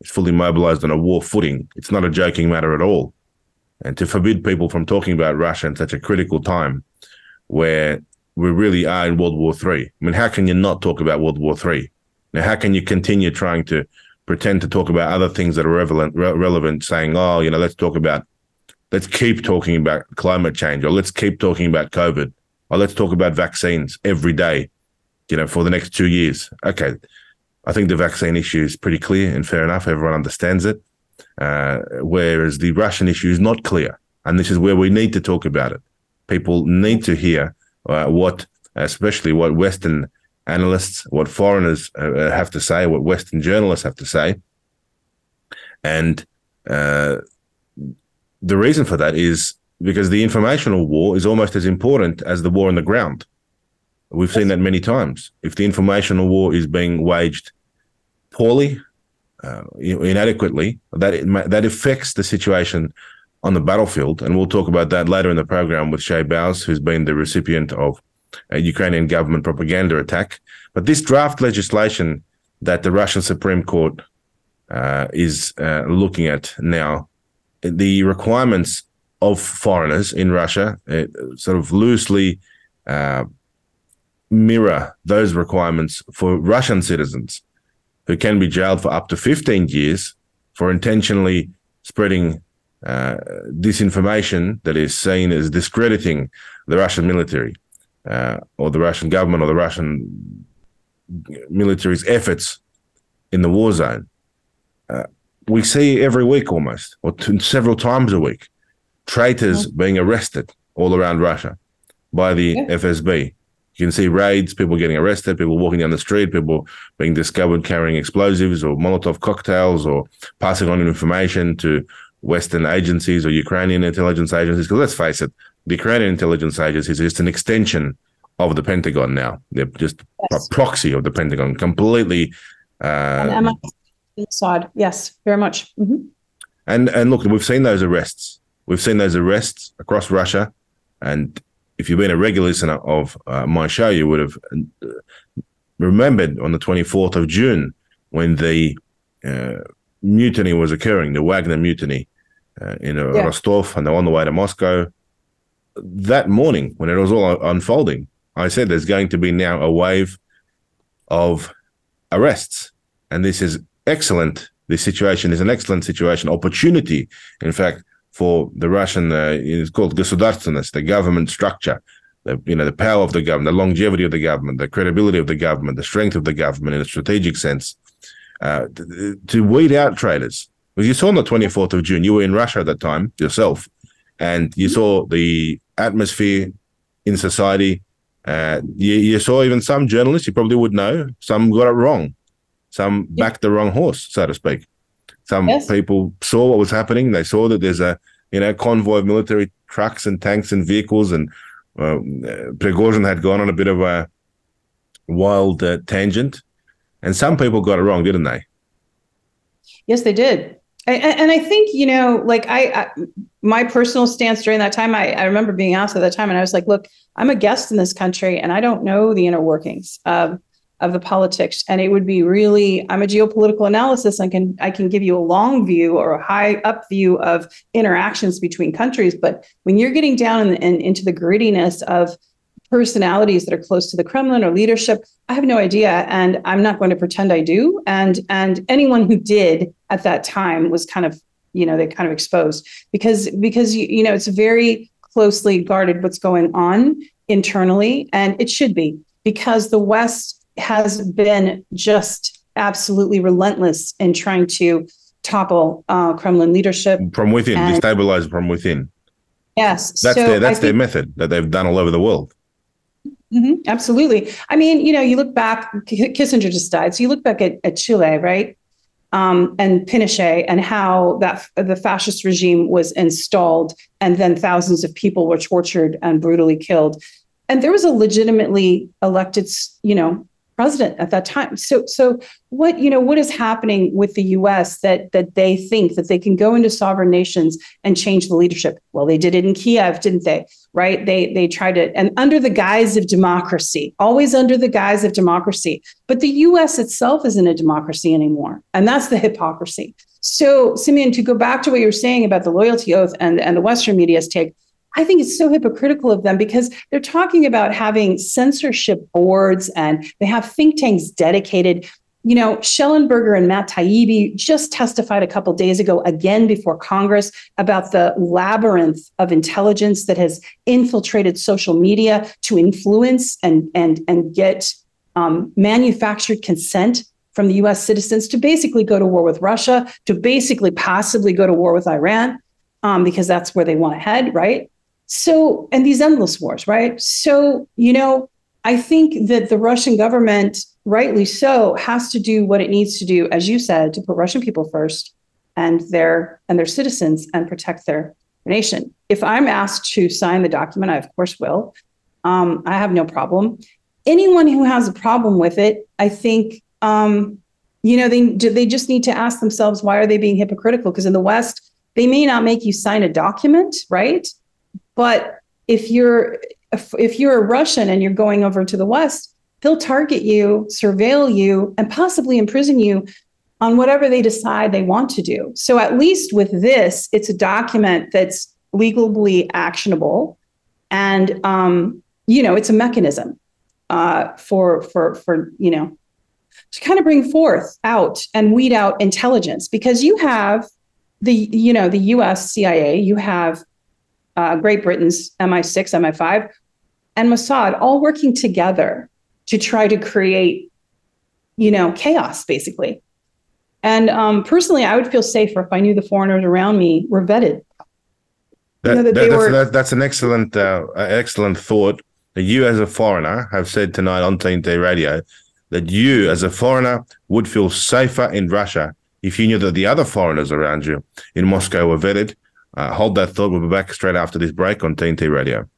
is fully mobilized on a war footing. It's not a joking matter at all. And to forbid people from talking about Russia in such a critical time where we really are in World War Three. I mean, how can you not talk about World War Three? Now, how can you continue trying to pretend to talk about other things that are relevant, re- relevant saying, oh, you know, let's talk about, let's keep talking about climate change, or let's keep talking about COVID, or let's talk about vaccines every day, you know, for the next two years. Okay. I think the vaccine issue is pretty clear and fair enough. Everyone understands it. Uh, whereas the Russian issue is not clear. And this is where we need to talk about it. People need to hear uh, what, especially what Western analysts, what foreigners uh, uh, have to say, what Western journalists have to say. And uh, the reason for that is because the informational war is almost as important as the war on the ground. We've seen that many times. If the informational war is being waged poorly, uh, inadequately, that that affects the situation on the battlefield. And we'll talk about that later in the program with Chay Bowes, who's been the recipient of a Ukrainian government propaganda attack. But this draft legislation that the Russian Supreme Court uh, is uh, looking at now, the requirements of foreigners in Russia sort of loosely uh, mirror those requirements for Russian citizens who can be jailed for up to 15 years for intentionally spreading uh, disinformation that is seen as discrediting the Russian military uh, or the Russian government or the Russian military's efforts in the war zone. Uh, we see every week almost, or t- several times a week, traitors mm-hmm. being arrested all around Russia by the yeah. FSB. You can see raids, people getting arrested, people walking down the street, people being discovered carrying explosives or Molotov cocktails or passing on information to Western agencies or Ukrainian intelligence agencies. Because let's face it, the Ukrainian intelligence agencies is just an extension of the Pentagon now. They're just yes. a proxy of the Pentagon, completely. Uh, Mossad, yes, very much. Mm-hmm. And and look, we've seen those arrests. We've seen those arrests across Russia, and if you've been a regular listener of uh, my show, you would have uh, remembered on the 24th of June when the uh, mutiny was occurring, the Wagner mutiny uh, in uh, yeah. Rostov, and they're on the way to Moscow That morning, when it was all unfolding, I said there's going to be now a wave of arrests, and this is excellent. This situation is an excellent situation, opportunity, in fact, for the Russian. Uh, it's called государственность, the government structure, the you know the power of the government, the longevity of the government, the credibility of the government, the strength of the government in a strategic sense uh, to, to weed out traitors. Because you saw on the 24th of June, you were in Russia at that time yourself, and you saw the atmosphere in society. Uh, you, you, saw even some journalists, you probably would know, some got it wrong. Some backed the wrong horse, so to speak. Some yes. people saw what was happening. They saw that there's a you know convoy of military trucks and tanks and vehicles, and uh, Prigozhin had gone on a bit of a wild uh, tangent and some people got it wrong, didn't they? Yes, they did. And, and I think, you know, like I, I, my personal stance during that time, I, I remember being asked at that time, and I was like, look, I'm a guest in this country and I don't know the inner workings of, of the politics. And it would be really, I'm a geopolitical analysis. I can, I can give you a long view or a high up view of interactions between countries. But when you're getting down in, in, into the grittiness of personalities that are close to the Kremlin or leadership? I have no idea, and I'm not going to pretend I do. And and anyone who did at that time was kind of you know they kind of exposed because because you, you know it's very closely guarded what's going on internally, and it should be because the West has been just absolutely relentless in trying to topple uh, Kremlin leadership from within, and, destabilize from within. Yes, that's so their that's think, their method that they've done all over the world. Mm-hmm, absolutely. I mean, you know, you look back, Kissinger just died. So you look back at, at Chile, right? Um, and Pinochet and how that the fascist regime was installed and then thousands of people were tortured and brutally killed. And there was a legitimately elected, you know, president at that time. So, so what you know, what is happening with the U.S. that that they think that they can go into sovereign nations and change the leadership? Well, they did it in Kiev, didn't they? Right? They they tried it, and under the guise of democracy, always under the guise of democracy. But the U.S. itself isn't a democracy anymore, and that's the hypocrisy. So, Simeon, to go back to what you were saying about the loyalty oath and and the Western media's take I think it's so hypocritical of them because they're talking about having censorship boards and they have think tanks dedicated. You know, Shellenberger and Matt Taibbi just testified a couple days ago again before Congress about the labyrinth of intelligence that has infiltrated social media to influence and and and get um, manufactured consent from the U.S. citizens to basically go to war with Russia, to basically possibly go to war with Iran, um, because that's where they want to head, right? So, and these endless wars, right? So, you know, I think that the Russian government, rightly so, has to do what it needs to do, as you said, to put Russian people first and their and their citizens and protect their nation. If I'm asked to sign the document, I of course will. Um, I have no problem. Anyone who has a problem with it, I think, um, you know, they they just need to ask themselves why are they being hypocritical? Because in the West, they may not make you sign a document, right? But if you're if you're a Russian and you're going over to the West, they'll target you, surveil you, and possibly imprison you on whatever they decide they want to do. So at least with this, it's a document that's legally actionable, and um, you know it's a mechanism uh, for for for you know to kind of bring forth out and weed out intelligence because you have the you know the U.S. CIA, you have uh, Great Britain's MI6, MI5, and Mossad all working together to try to create, you know, chaos basically. And um, personally, I would feel safer if I knew the foreigners around me were vetted. That, you know, that that, that's, were... that's, an excellent, uh, excellent thought. That you, as a foreigner, have said tonight on TNT Radio that you, as a foreigner, would feel safer in Russia if you knew that the other foreigners around you in Moscow were vetted uh, hold that thought. We'll be back straight after this break on TNT Radio.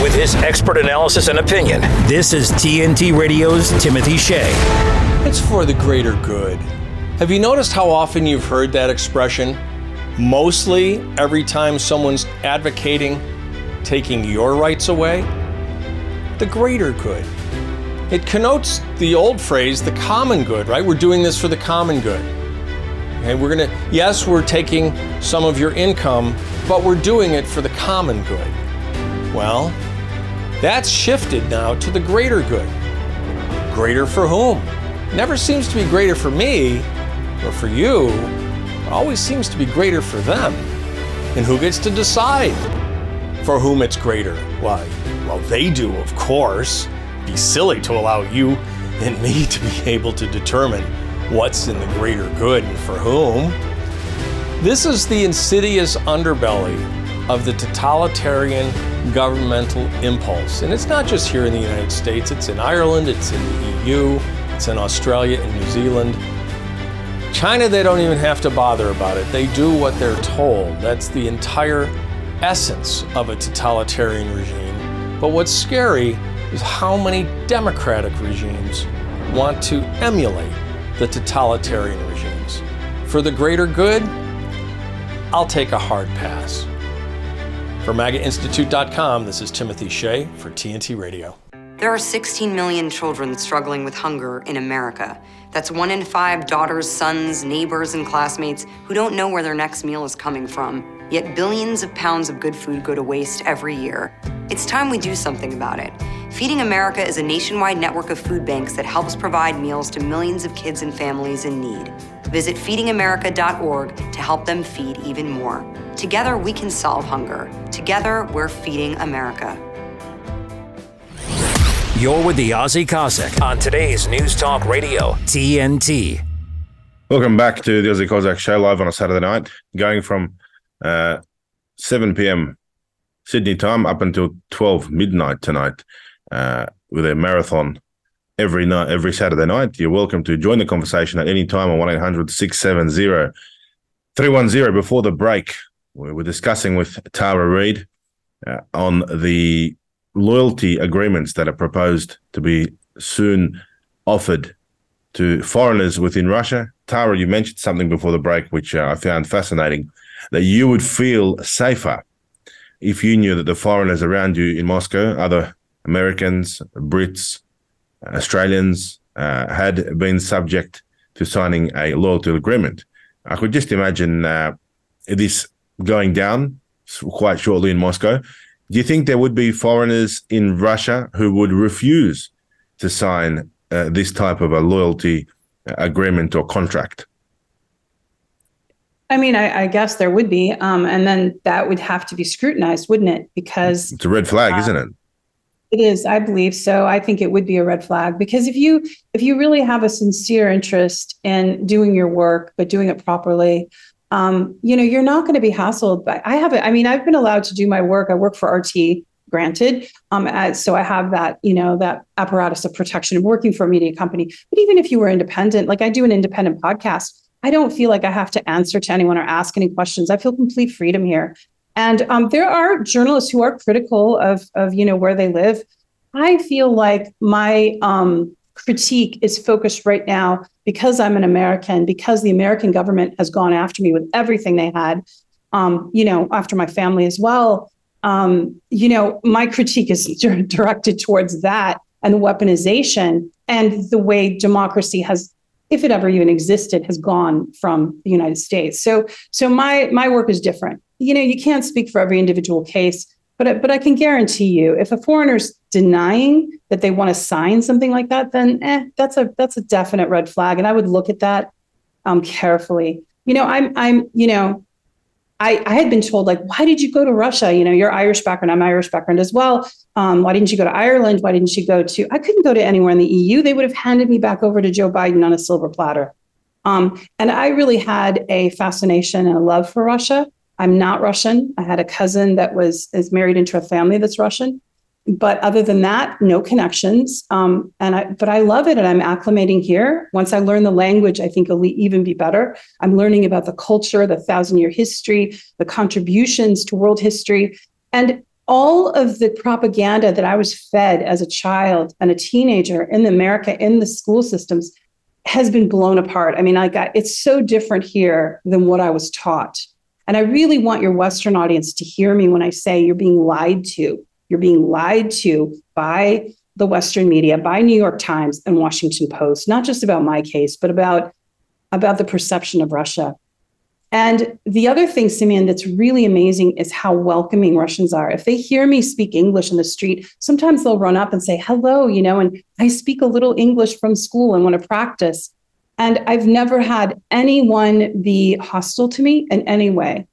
With his expert analysis and opinion, this is TNT Radio's Timothy Shea. It's for the greater good. Have you noticed how often you've heard that expression? Mostly every time someone's advocating taking your rights away? The greater good. It connotes the old phrase, the common good, right? We're doing this for the common good. Okay, we're gonna, yes, we're taking some of your income, but we're doing it for the common good. Well, that's shifted now to the greater good. Greater for whom? Never seems to be greater for me or for you, always seems to be greater for them. And who gets to decide for whom it's greater? Why? Well, they do, of course. It'd be silly to allow you and me to be able to determine what's in the greater good and for whom. This is the insidious underbelly of the totalitarian governmental impulse. And it's not just here in the United States, it's in Ireland, it's in the EU, it's in Australia and New Zealand. China, they don't even have to bother about it. They do what they're told. That's the entire essence of a totalitarian regime. But what's scary is how many democratic regimes want to emulate the totalitarian regimes. For the greater good, I'll take a hard pass. For MAGAInstitute.com, this is Timothy Shea for TNT Radio. There are 16 million children struggling with hunger in America. That's one in five daughters, sons, neighbors, and classmates who don't know where their next meal is coming from. Yet billions of pounds of good food go to waste every year. It's time we do something about it. Feeding America is a nationwide network of food banks that helps provide meals to millions of kids and families in need. Visit feedingamerica.org to help them feed even more. Together, we can solve hunger. Together, we're feeding America. You're with the Aussie Cossack on today's News Talk Radio, TNT. Welcome back to the Aussie Cossack show live on a Saturday night, going from uh, 7 p.m. Sydney time up until 12 midnight tonight uh, with a marathon every night, every Saturday night. You're welcome to join the conversation at any time on 1 800 670 310. Before the break, we were discussing with Tara Reade uh, on the loyalty agreements that are proposed to be soon offered to foreigners within Russia. Tara, you mentioned something before the break, which uh, I found fascinating, that you would feel safer if you knew that the foreigners around you in Moscow, other Americans, Brits, Australians, uh, had been subject to signing a loyalty agreement. I could just imagine uh, this going down quite shortly in Moscow. Do you think there would be foreigners in Russia who would refuse to sign uh, this type of a loyalty agreement or contract? I mean, I, I guess there would be, um, and then that would have to be scrutinized, wouldn't it? Because it's a red flag, uh, isn't it? It is, I believe so. I think it would be a red flag because if you if you really have a sincere interest in doing your work but doing it properly, um, you know, you're not going to be hassled. By, I have I mean, I've been allowed to do my work. I work for RT, granted, um, as, so I have that you know that apparatus of protection of working for a media company. But even if you were independent, like I do an independent podcast, I don't feel like I have to answer to anyone or ask any questions. I feel complete freedom here. And um, there are journalists who are critical of, of you know where they live. I feel like my um, critique is focused right now because I'm an American, because the American government has gone after me with everything they had, um, you know, after my family as well. Um, you know, my critique is directed towards that and the weaponization and the way democracy has if it ever even existed has gone from the united states so so my my work is different you know, you can't speak for every individual case, but but I can guarantee you, if a foreigner's denying that they want to sign something like that, then eh, that's a that's a definite red flag, and I would look at that um, carefully. You know, I'm I'm you know, I I had been told like, why did you go to Russia? You know, you're Irish background, I'm Irish background as well. Um, why didn't you go to Ireland? Why didn't you go to? I couldn't go to anywhere in the EU. They would have handed me back over to Joe Biden on a silver platter. Um, and I really had a fascination and a love for Russia. I'm not Russian. I had a cousin that was is married into a family that's Russian, but other than that, no connections. Um, and I, but I love it, and I'm acclimating here. Once I learn the language, I think it'll even be better. I'm learning about the culture, the thousand year history, the contributions to world history, and all of the propaganda that I was fed as a child and a teenager in America in the school systems has been blown apart. I mean, I got it's so different here than what I was taught. And I really want your Western audience to hear me when I say you're being lied to. You're being lied to by the Western media, by New York Times and Washington Post, not just about my case, but about, about the perception of Russia. And the other thing, Simeon, that's really amazing is how welcoming Russians are. If they hear me speak English in the street, sometimes they'll run up and say, hello, you know, and I speak a little English from school and want to practice. And I've never had anyone be hostile to me in any way.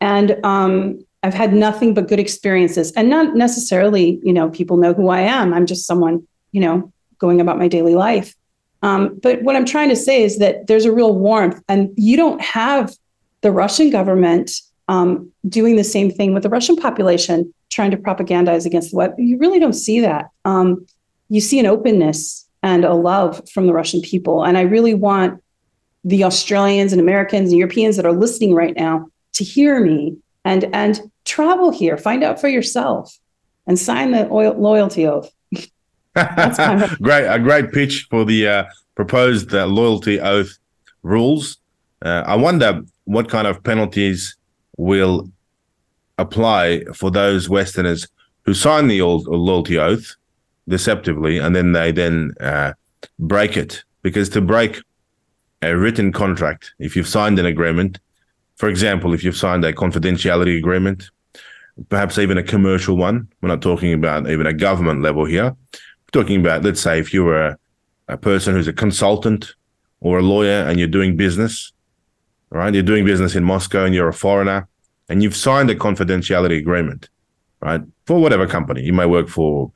And um, I've had nothing but good experiences. And not necessarily, you know, people know who I am. I'm just someone, you know, going about my daily life. Um, but what I'm trying to say is that there's a real warmth, and you don't have the Russian government um, doing the same thing with the Russian population, trying to propagandize against the web. You really don't see that. Um, you see an openness and a love from the Russian people. And I really want the Australians and Americans and Europeans that are listening right now to hear me and and travel here, find out for yourself, and sign the oil, loyalty oath. great, a great pitch for the uh, proposed uh, loyalty oath rules. Uh, I wonder what kind of penalties will apply for those Westerners who sign the old loyalty oath deceptively, and then they then uh, break it. Because to break a written contract, if you've signed an agreement, for example, if you've signed a confidentiality agreement, perhaps even a commercial one, we're not talking about even a government level here. We're talking about, let's say, if you were a, a person who's a consultant or a lawyer and you're doing business, right? You're doing business in Moscow and you're a foreigner and you've signed a confidentiality agreement, right? For whatever company. You may work for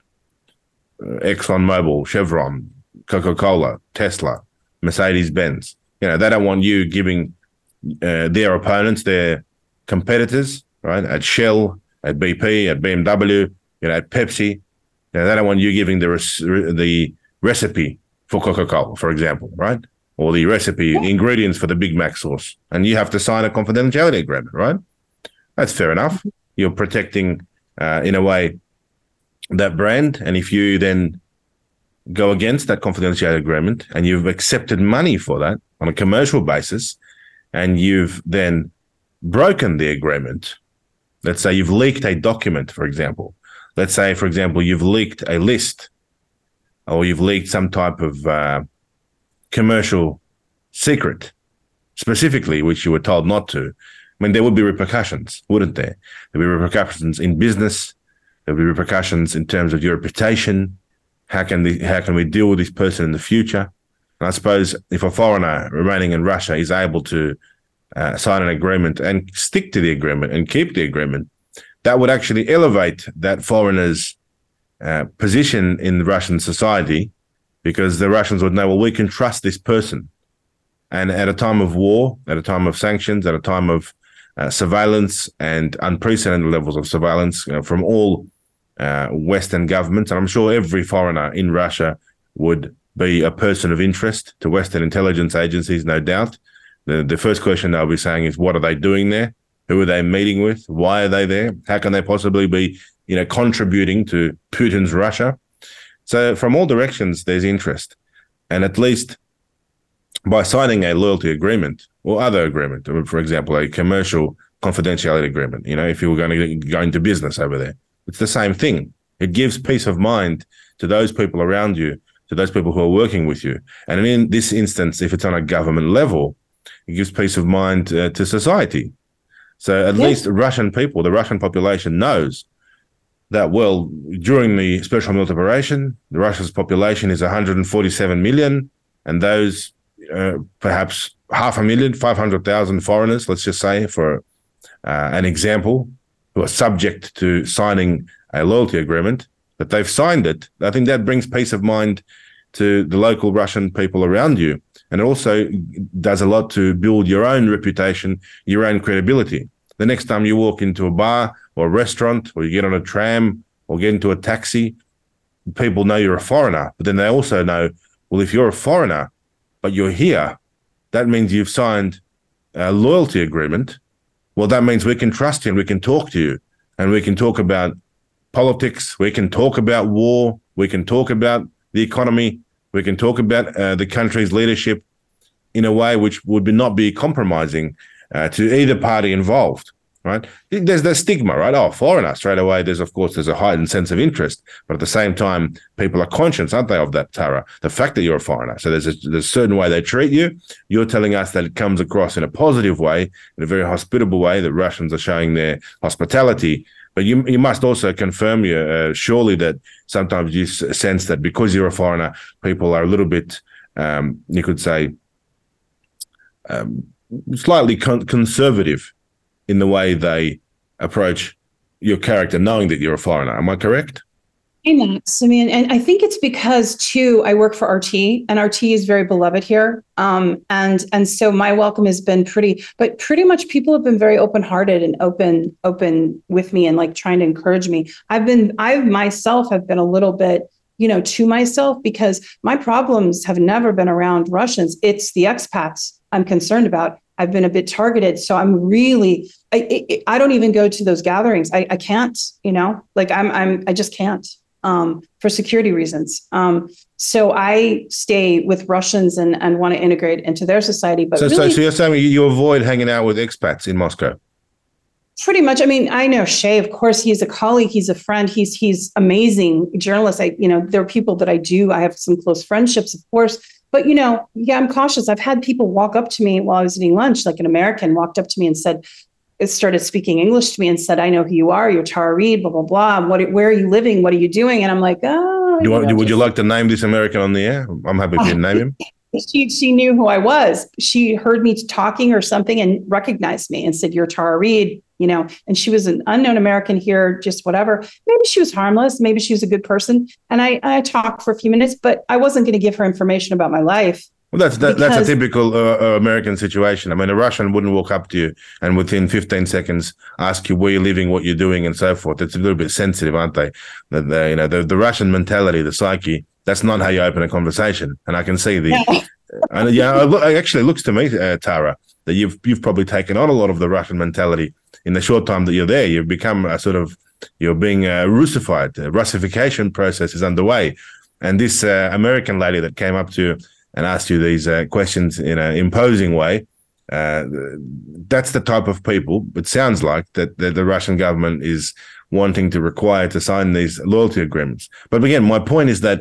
uh, ExxonMobil, Chevron, Coca Cola, Tesla, Mercedes Benz. You know, they don't want you giving uh, their opponents, their competitors, right, at Shell, at BP, at BMW, you know, at Pepsi. Know, they don't want you giving the res- the recipe for Coca Cola, for example, right? Or the recipe, the ingredients for the Big Mac sauce. And you have to sign a confidentiality agreement, right? That's fair enough. You're protecting, uh, in a way, that brand. And if you then go against that confidentiality agreement and you've accepted money for that on a commercial basis and you've then broken the agreement, let's say you've leaked a document, for example. Let's say, for example, you've leaked a list or you've leaked some type of uh, commercial secret specifically, which you were told not to. I mean, there would be repercussions, wouldn't there? There'd be repercussions in business. There'd be repercussions in terms of your reputation. How can the, how can we deal with this person in the future? And I suppose if a foreigner remaining in Russia is able to uh, sign an agreement and stick to the agreement and keep the agreement, that would actually elevate that foreigner's uh, position in Russian society because the Russians would know, well, we can trust this person. And at a time of war, at a time of sanctions, at a time of uh, surveillance and unprecedented levels of surveillance you know, from all uh, Western governments, and I'm sure every foreigner in Russia would be a person of interest to Western intelligence agencies, no doubt. The, the first question they'll be saying is, what are they doing there? Who are they meeting with? Why are they there? How can they possibly be, you know, contributing to Putin's Russia? So from all directions, there's interest, and at least by signing a loyalty agreement or other agreement, for example, a commercial confidentiality agreement, you know, if you were going to go into business over there, it's the same thing. It gives peace of mind to those people around you to those people who are working with you. And in this instance, if it's on a government level, it gives peace of mind uh, to society. So at yes. least Russian people, the Russian population knows that, well, during the special military operation, the Russia's population is 147 million, and those uh, perhaps half a million, 500,000 foreigners, let's just say, for uh, an example, who are subject to signing a loyalty agreement, that they've signed it, I think that brings peace of mind to the local Russian people around you. And it also does a lot to build your own reputation, your own credibility. The next time you walk into a bar or a restaurant, or you get on a tram or get into a taxi, people know you're a foreigner. But then they also know, well, if you're a foreigner, but you're here, that means you've signed a loyalty agreement. Well, that means we can trust you and we can talk to you and we can talk about politics. We can talk about war. We can talk about the economy. We can talk about uh, the country's leadership in a way which would be not be compromising uh, to either party involved. Right? There's the stigma, right? Oh, foreigner. Straight away, there's of course there's a heightened sense of interest, but at the same time, people are conscious, aren't they, of that Tara? The fact that you're a foreigner. So there's a, there's a certain way they treat you. You're telling us that it comes across in a positive way, in a very hospitable way. That Russians are showing their hospitality but you you must also confirm, uh, surely, that sometimes you sense that because you're a foreigner, people are a little bit, um, you could say, um, slightly con- conservative in the way they approach your character, knowing that you're a foreigner. Am I correct? Max. I mean, and I think it's because too I work for RT, and RT is very beloved here. Um, and and so my welcome has been pretty, but pretty much people have been very open hearted and open open with me and like trying to encourage me. I've been I myself have been a little bit you know to myself because my problems have never been around Russians. It's the expats I'm concerned about. I've been a bit targeted, so I'm really I, I don't even go to those gatherings. I, I can't, you know, like I'm I'm I just can't um, for security reasons. Um, so I stay with Russians and, and want to integrate into their society. But so, really, so, so you're saying you avoid hanging out with expats in Moscow? Pretty much. I mean, I know Chay. Of course, he's a colleague. He's a friend. He's he's amazing journalist. I, you know, there are people that I do. I have some close friendships, of course. But you know, yeah, I'm cautious. I've had people walk up to me while I was eating lunch, like an American walked up to me and said, started speaking English to me and said, "I know who you are. You're Tara Reade. Blah blah blah. What? Where are you living? What are you doing?" And I'm like, "Oh." You want, know, would just, you like to name this American on the air? I'm happy to name him. She she knew who I was. She heard me talking or something and recognized me and said, "You're Tara Reade." You know, and she was an unknown American here, just whatever. Maybe she was harmless. Maybe she was a good person. And I I talked for a few minutes, but I wasn't going to give her information about my life. Well, that's that, that's a typical uh, uh, American situation. I mean, a Russian wouldn't walk up to you and within 15 seconds ask you where you're living, what you're doing, and so forth. It's a little bit sensitive, aren't they? The, the you know, the, the Russian mentality, the psyche. That's not how you open a conversation. And I can see the, and yeah, it actually looks to me, uh, Tara, that you've you've probably taken on a lot of the Russian mentality in the short time that you're there. You've become a sort of you're being uh, Russified. The Russification process is underway And this uh, American lady that came up to you and asked you these uh, questions in an imposing way, uh, that's the type of people. It sounds like that, that the Russian government is wanting to require to sign these loyalty agreements. But again, my point is that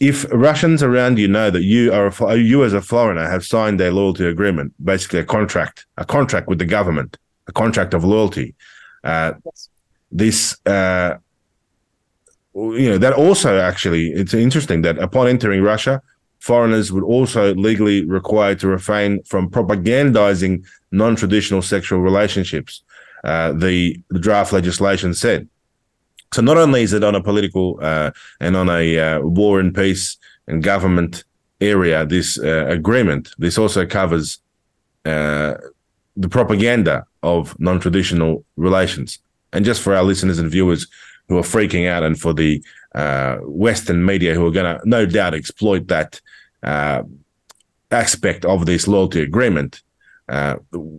if Russians around you know that you are a, you as a foreigner have signed a loyalty agreement, basically a contract, a contract with the government, a contract of loyalty, uh, yes. this uh, you know that also actually it's interesting that upon entering Russia, foreigners would also legally required to refrain from propagandizing non-traditional sexual relationships. Uh, the, the draft legislation said. So not only is it on a political uh, and on a uh, war and peace and government area, this uh, agreement, this also covers uh, the propaganda of non-traditional relations. And just for our listeners and viewers who are freaking out, and for the uh, Western media who are going to no doubt exploit that uh, aspect of this loyalty agreement,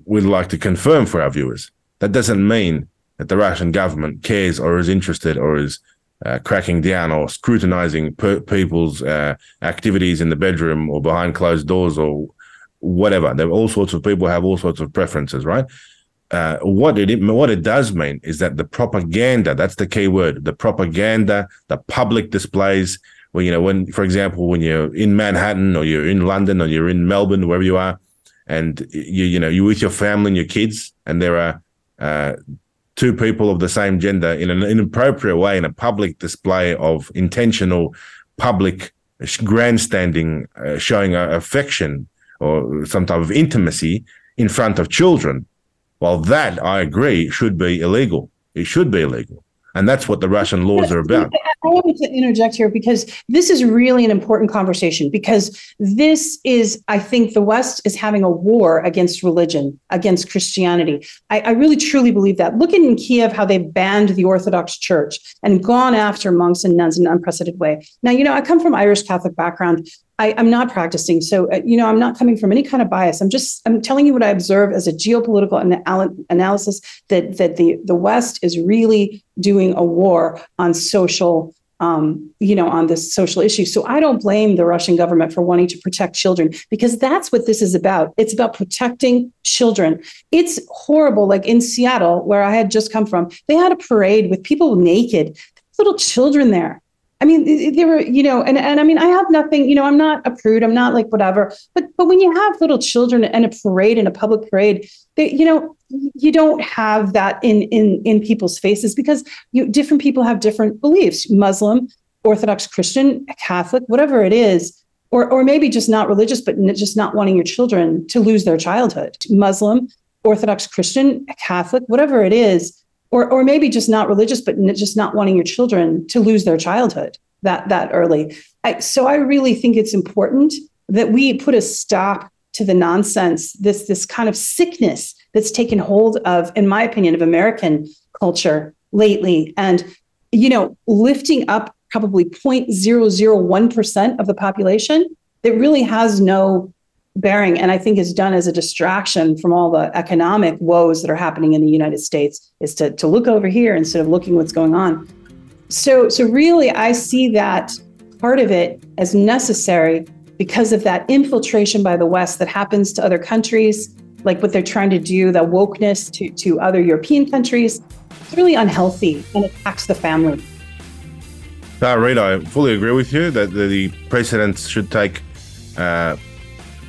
we'd like to confirm for our viewers that doesn't mean that the Russian government cares or is interested or is uh, cracking down or scrutinizing per- people's uh, activities in the bedroom or behind closed doors or whatever. There all sorts of people have all sorts of preferences, right? Uh, what it what it does mean is that the propaganda that's the key word the propaganda the public displays well you know when for example when you're in Manhattan or you're in London or you're in Melbourne wherever you are and you you know you're with your family and your kids and there are uh, two people of the same gender in an inappropriate way in a public display of intentional public grandstanding, uh, showing affection or some type of intimacy in front of children. Well, that I agree should be illegal. It should be illegal. And that's what the Russian laws are about. I wanted to interject here because this is really an important conversation because this is, I think, the West is having a war against religion, against Christianity. I, I really truly believe that. Look in Kiev how they've banned the Orthodox Church and gone after monks and nuns in an unprecedented way. Now, you know, I come from Irish Catholic background. I, am not practicing. So, uh, you know, I'm not coming from any kind of bias. I'm just, I'm telling you what I observe as a geopolitical anal- analysis that, that the, the West is really doing a war on social um, you know, on this social issue. So I don't blame the Russian government for wanting to protect children because that's what this is about. It's about protecting children. It's horrible. Like in Seattle, where I had just come from, they had a parade with people naked, little children there. I mean, there were, you know, and, and I mean, I have nothing, you know, I'm not a prude, I'm not like whatever, but but when you have little children and a parade and a public parade, they, you know, you don't have that in in in people's faces because you different people have different beliefs, Muslim, Orthodox Christian, Catholic, whatever it is, or or maybe just not religious, but just not wanting your children to lose their childhood, Muslim, Orthodox Christian, Catholic, whatever it is or or maybe just not religious, but just not wanting your children to lose their childhood that that early. I, so I really think it's important that we put a stop to the nonsense, this this kind of sickness that's taken hold of, in my opinion, of American culture lately, and you know, lifting up probably 0.001% of the population that really has no bearing and i think is done as a distraction from all the economic woes that are happening in the united states is to, to look over here instead of looking what's going on. So so really i see that part of it as necessary because of that infiltration by the west that happens to other countries like what they're trying to do the wokeness to, to other european countries. It's really unhealthy and attacks the family. No, Reed, I fully agree with you that the, the presidents should take uh,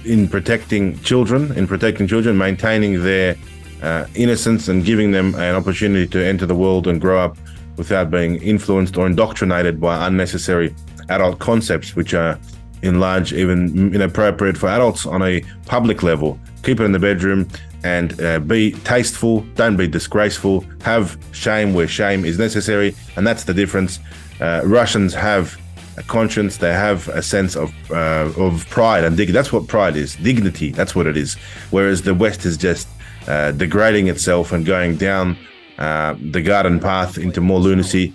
in protecting children, in protecting children, maintaining their uh, innocence and giving them an opportunity to enter the world and grow up without being influenced or indoctrinated by unnecessary adult concepts, which are in large even inappropriate for adults on a public level. Keep it in the bedroom and uh, be tasteful, don't be disgraceful, have shame where shame is necessary, and that's the difference. Uh, Russians have a conscience. They have a sense of uh, of pride and dignity. That's what pride is. Dignity. That's what it is. Whereas the West is just uh, degrading itself and going down uh, the garden path into more lunacy.